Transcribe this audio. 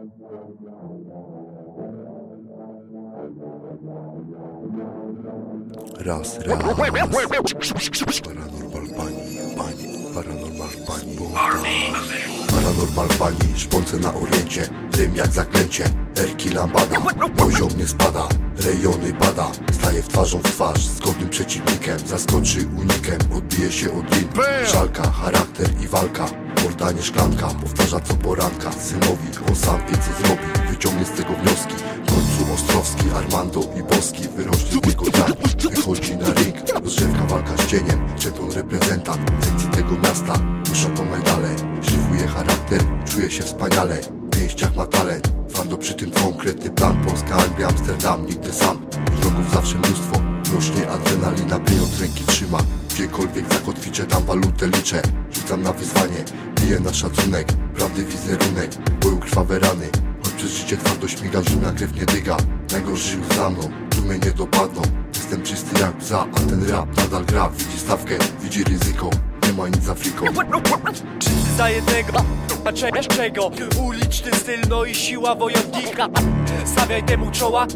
Raz, raz. Paranormal pani, pani, paranormal pani. Paranormal pani, szponce na oriencie, dym jak zaklęcie, erki lambada, poziom nie spada, rejony bada, staje w twarzą w twarz, zgodnym przeciwnikiem, zaskoczy unikiem, odbije się od lin, szalka, charakter i walka, mordanie szklanka, powtarza co poranka, synowi, on sam wie co zrobi, wyciągnie z tego wnioski, w końcu Ostrowski, Armando i Boski, wyrośnie niego dziad, wychodzi na ring, rozrzewka walka z cieniem, Cheton reprezentant sekcji tego miasta, muszą to medale, szlifuje charakter, czuje się wspaniale, w pięściach ma talent, Fando przy tym konkretny plan, Polska, Anglia, Amsterdam, nigdy sam, wrogów zawsze mnóstwo, rośnie adrenalina, pieniądz ręki trzyma, gdziekolwiek zakotwiczę, tam walutę liczę, rzucam na wyzwanie, biję na szacunek, prawdy wizerunek, boju krwawe rany, choć przez życie twardo śmiga, zimna krew nie dyga, najgorszy już za mną, tłumy nie dopadną, jestem czysty jak za, a ten rap nadal gra, widzi stawkę, widzi ryzyko, nie ma nic za friką. Wszyscy za jednego, a cze- czego? Uliczny styl, no i siła wojownika Stawiaj temu czoła,